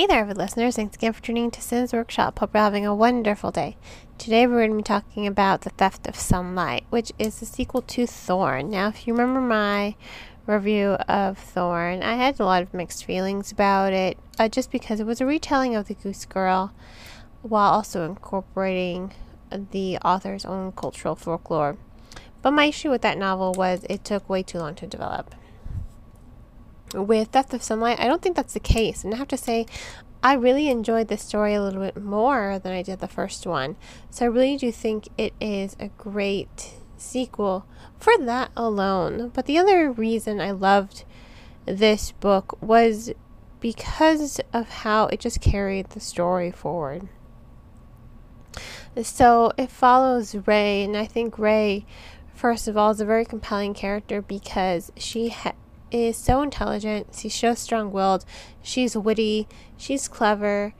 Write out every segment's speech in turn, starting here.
Hey there, avid listeners. Thanks again for tuning to Sin's Workshop. Hope you're having a wonderful day. Today we're going to be talking about The Theft of Sunlight, which is the sequel to Thorn. Now, if you remember my review of Thorn, I had a lot of mixed feelings about it, uh, just because it was a retelling of The Goose Girl while also incorporating the author's own cultural folklore. But my issue with that novel was it took way too long to develop with Theft of Sunlight, I don't think that's the case. And I have to say, I really enjoyed this story a little bit more than I did the first one. So I really do think it is a great sequel for that alone. But the other reason I loved this book was because of how it just carried the story forward. So it follows Rae, and I think Rae, first of all, is a very compelling character because she ha- is so intelligent. She's so strong willed. She's witty. She's clever.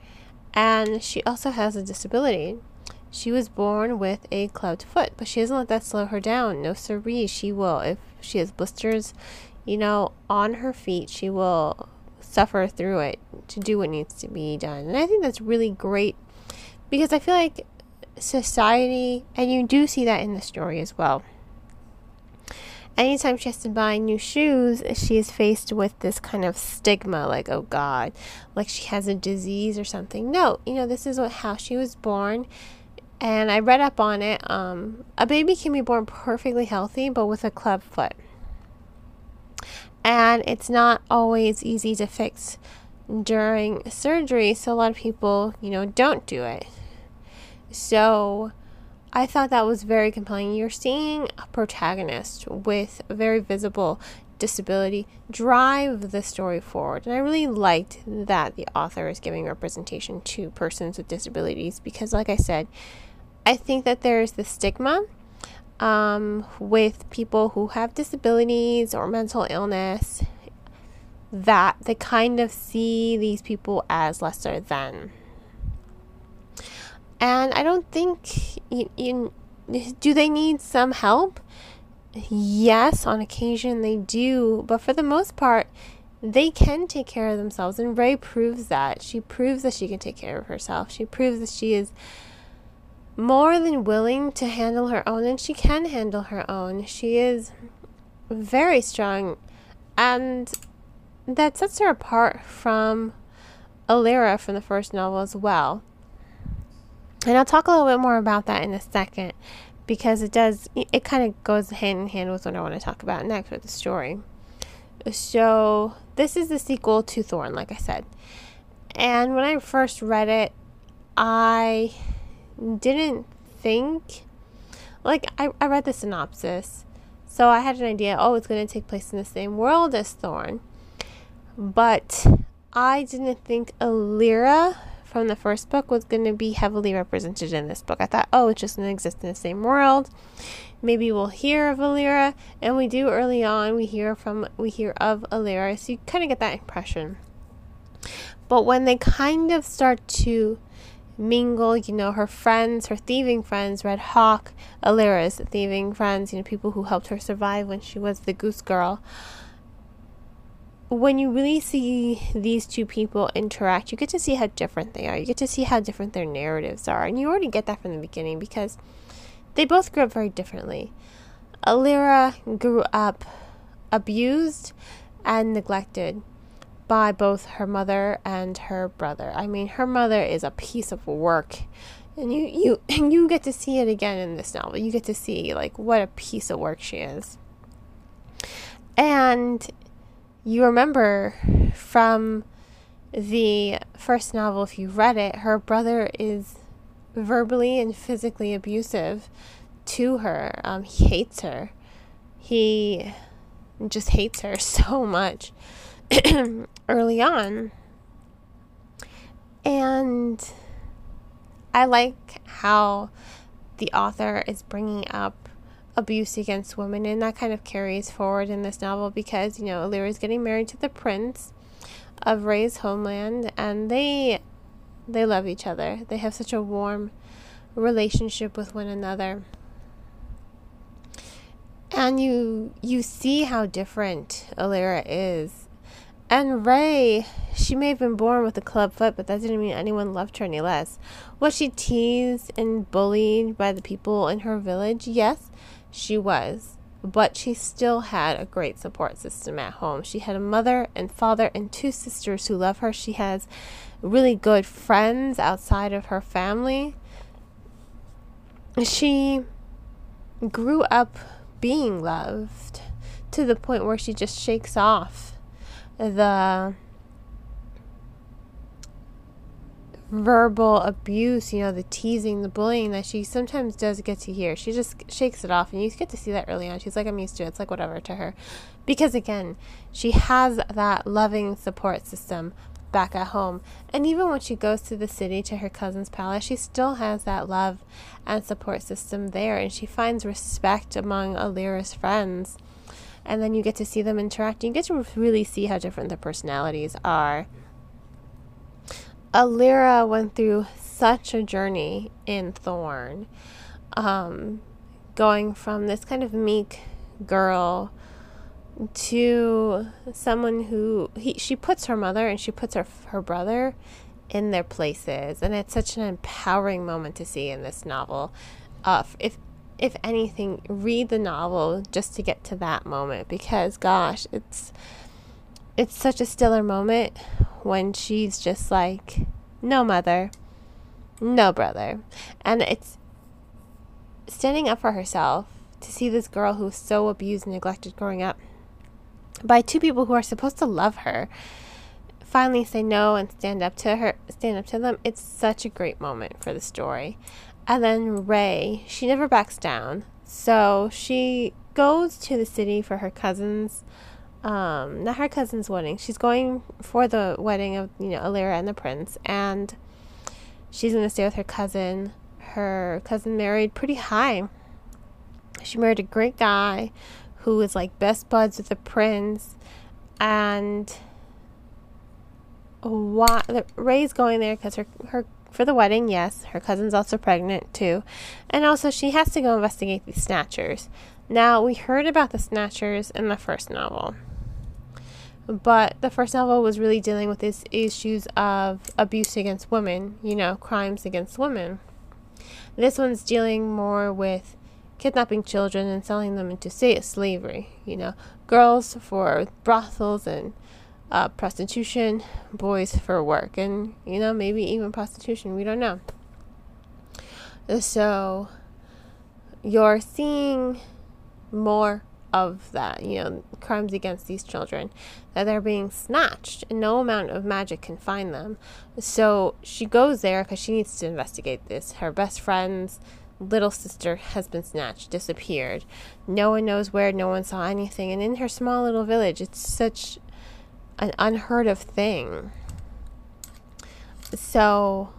And she also has a disability. She was born with a clubbed foot, but she doesn't let that slow her down. No siree. She will. If she has blisters, you know, on her feet, she will suffer through it to do what needs to be done. And I think that's really great because I feel like society, and you do see that in the story as well anytime she has to buy new shoes, she is faced with this kind of stigma like, oh God, like she has a disease or something. No, you know, this is what, how she was born. And I read up on it. Um, a baby can be born perfectly healthy, but with a club foot. And it's not always easy to fix during surgery, so a lot of people, you know, don't do it. So, I thought that was very compelling. You're seeing a protagonist with a very visible disability drive the story forward. And I really liked that the author is giving representation to persons with disabilities because, like I said, I think that there's the stigma um, with people who have disabilities or mental illness that they kind of see these people as lesser than. And I don't think you, you, do they need some help? Yes, on occasion they do, but for the most part, they can take care of themselves. And Rae proves that. She proves that she can take care of herself. She proves that she is more than willing to handle her own, and she can handle her own. She is very strong, and that sets her apart from Alyrra from the first novel as well. And I'll talk a little bit more about that in a second because it does, it kind of goes hand in hand with what I want to talk about next with the story. So, this is the sequel to Thorn, like I said. And when I first read it, I didn't think, like, I, I read the synopsis. So I had an idea, oh, it's going to take place in the same world as Thorn. But I didn't think Alyrra from the first book was going to be heavily represented in this book. I thought, oh, it's just going to exist in the same world. Maybe we'll hear of Alyrra, and we do early on. We hear from we hear of Alyrra, so you kind of get that impression. But when they kind of start to mingle, you know, her friends, her thieving friends, Red Hawk, Alyrra's thieving friends, you know, people who helped her survive when she was the Goose Girl when you really see these two people interact, you get to see how different they are. You get to see how different their narratives are. And you already get that from the beginning because they both grew up very differently. Alyrra grew up abused and neglected by both her mother and her brother. I mean, her mother is a piece of work. And you you you get to see it again in this novel. You get to see like what a piece of work she is. And you remember from the first novel, if you read it, her brother is verbally and physically abusive to her. Um, he hates her. He just hates her so much early on. And I like how the author is bringing up abuse against women, and that kind of carries forward in this novel because you know Alyrra is getting married to the prince of Rae's homeland, and they they love each other. They have such a warm relationship with one another, and you you see how different Alyrra is And Rae, she may have been born with a club foot, but that didn't mean anyone loved her any less. Was she teased and bullied by the people in her village? Yes, she was. But she still had a great support system at home. She had a mother and father and two sisters who love her. She has really good friends outside of her family. She grew up being loved to the point where she just shakes off the verbal abuse, you know, the teasing, the bullying that she sometimes does get to hear. She just shakes it off, and you get to see that early on. She's like, I'm used to it. It's like whatever to her. Because again, she has that loving support system back at home. And even when she goes to the city to her cousin's palace, she still has that love and support system there, and she finds respect among Alyrra's friends and then you get to see them interact. You get to really see how different their personalities are. Alyrra went through such a journey in Thorn, um, going from this kind of meek girl to someone who he, she puts her mother and she puts her her brother in their places, and it's such an empowering moment to see in this novel. Uh, if if anything, read the novel just to get to that moment because gosh, it's it's such a stiller moment when she's just like, no mother, no brother. And it's standing up for herself to see this girl who's so abused and neglected growing up by two people who are supposed to love her finally say no and stand up to her stand up to them it's such a great moment for the story and then Rae, she never backs down. So she goes to the city for her cousin's um not her cousin's wedding. She's going for the wedding of, you know, Alyrra and the prince and she's going to stay with her cousin. Her cousin married pretty high. She married a great guy who was like best buds with the prince and why Rae's going there because her her for the wedding, yes. Her cousin's also pregnant, too. And also, she has to go investigate these snatchers. Now, we heard about the snatchers in the first novel. But the first novel was really dealing with these issues of abuse against women, you know, crimes against women. This one's dealing more with kidnapping children and selling them into slavery, you know, girls for brothels and uh, prostitution, boys for work, and you know, maybe even prostitution. We don't know. So you're seeing more of that, you know, crimes against these children, that they're being snatched, and no amount of magic can find them. So she goes there because she needs to investigate this. Her best friend's little sister has been snatched, disappeared. No one knows where, no one saw anything. And in her small little village, it's such an unheard of thing. So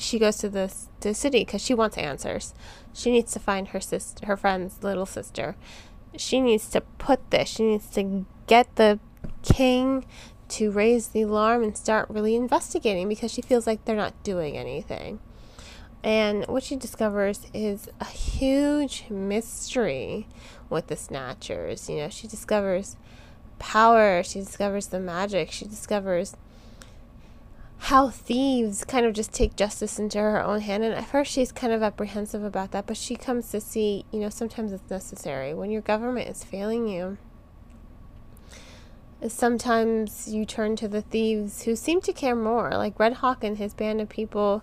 she goes to the, to the city because she wants answers. She needs to find her sister, her friend's little sister. She needs to put this. She needs to get the king to raise the alarm and start really investigating because she feels like they're not doing anything. And what she discovers is a huge mystery with the Snatchers. You know, she discovers power. She discovers the magic. She discovers how thieves kind of just take justice into her own hand. And at first, she's kind of apprehensive about that, but she comes to see, you know, sometimes it's necessary. When your government is failing you, sometimes you turn to the thieves who seem to care more, like Red Hawk and his band of people.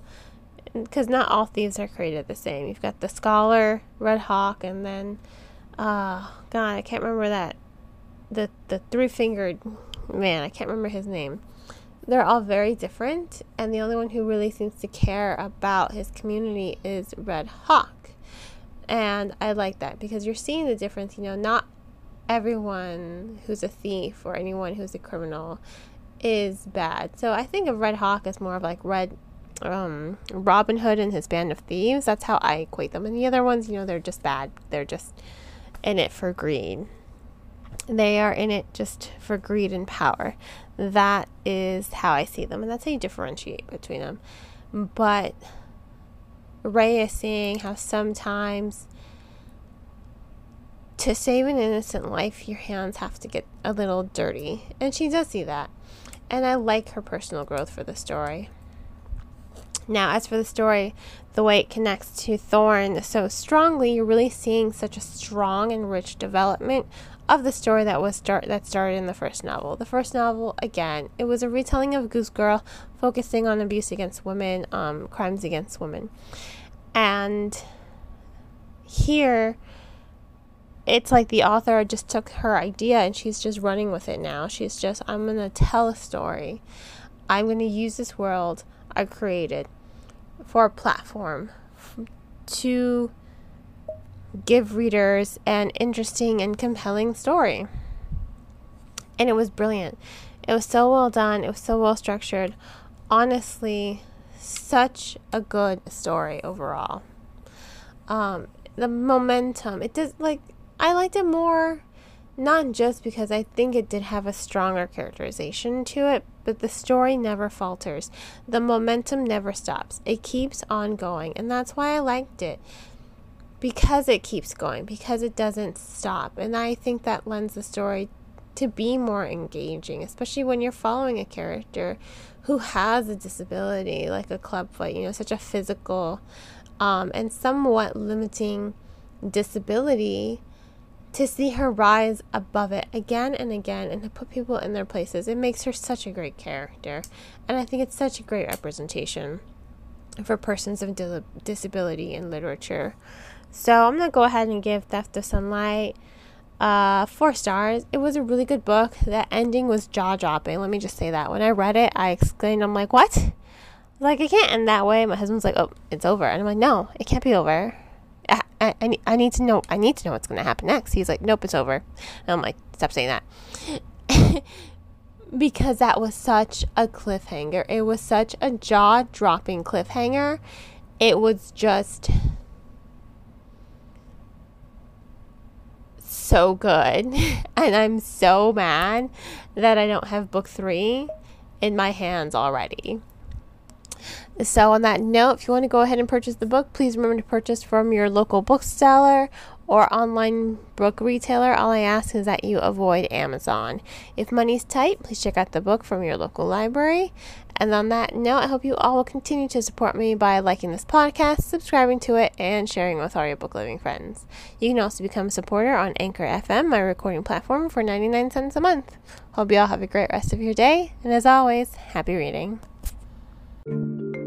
Because not all thieves are created the same. You've got the scholar, Red Hawk, and then, uh, God, I can't remember that the the three fingered man, I can't remember his name. They're all very different, and the only one who really seems to care about his community is Red Hawk. And I like that because you're seeing the difference, you know, not everyone who's a thief or anyone who's a criminal is bad. So I think of Red Hawk as more of like Red um, Robin Hood and his band of thieves. That's how I equate them. And the other ones, you know, they're just bad. They're just in it for greed. They are in it just for greed and power. That is how I see them, and that's how you differentiate between them. But Rae is seeing how sometimes to save an innocent life, your hands have to get a little dirty. And she does see that. And I like her personal growth for the story. Now, as for the story, the way it connects to Thorn so strongly, you're really seeing such a strong and rich development of the story that was start that started in the first novel. The first novel, again, it was a retelling of Goose Girl, focusing on abuse against women, um, crimes against women, and here it's like the author just took her idea and she's just running with it now. She's just, I'm going to tell a story. I'm going to use this world I created for a platform to give readers an interesting and compelling story. And it was brilliant. It was so well done, it was so well structured. Honestly, such a good story overall. Um, the momentum, it does like I liked it more not just because I think it did have a stronger characterization to it, but the story never falters. The momentum never stops. It keeps on going, and that's why I liked it. Because it keeps going, because it doesn't stop. And I think that lends the story to be more engaging, especially when you're following a character who has a disability, like a club foot, you know, such a physical um, and somewhat limiting disability to see her rise above it again and again and to put people in their places. It makes her such a great character. And I think it's such a great representation for persons of di- disability in literature. So I'm going to go ahead and give Theft of Sunlight uh, four stars. It was a really good book. The ending was jaw dropping. Let me just say that. When I read it, I exclaimed, I'm like, what? Like, it can't end that way. My husband's like, oh, it's over. And I'm like, no, it can't be over. I, I, I need to know. I need to know what's going to happen next. He's like, nope, it's over. And I'm like, stop saying that. because that was such a cliffhanger. It was such a jaw dropping cliffhanger. It was just so good. and I'm so mad that I don't have book three in my hands already. So, on that note, if you want to go ahead and purchase the book, please remember to purchase from your local bookseller or online book retailer. All I ask is that you avoid Amazon. If money's tight, please check out the book from your local library. And on that note, I hope you all will continue to support me by liking this podcast, subscribing to it, and sharing with all your book loving friends. You can also become a supporter on Anchor FM, my recording platform, for 99 cents a month. Hope you all have a great rest of your day, and as always, happy reading. Thank you.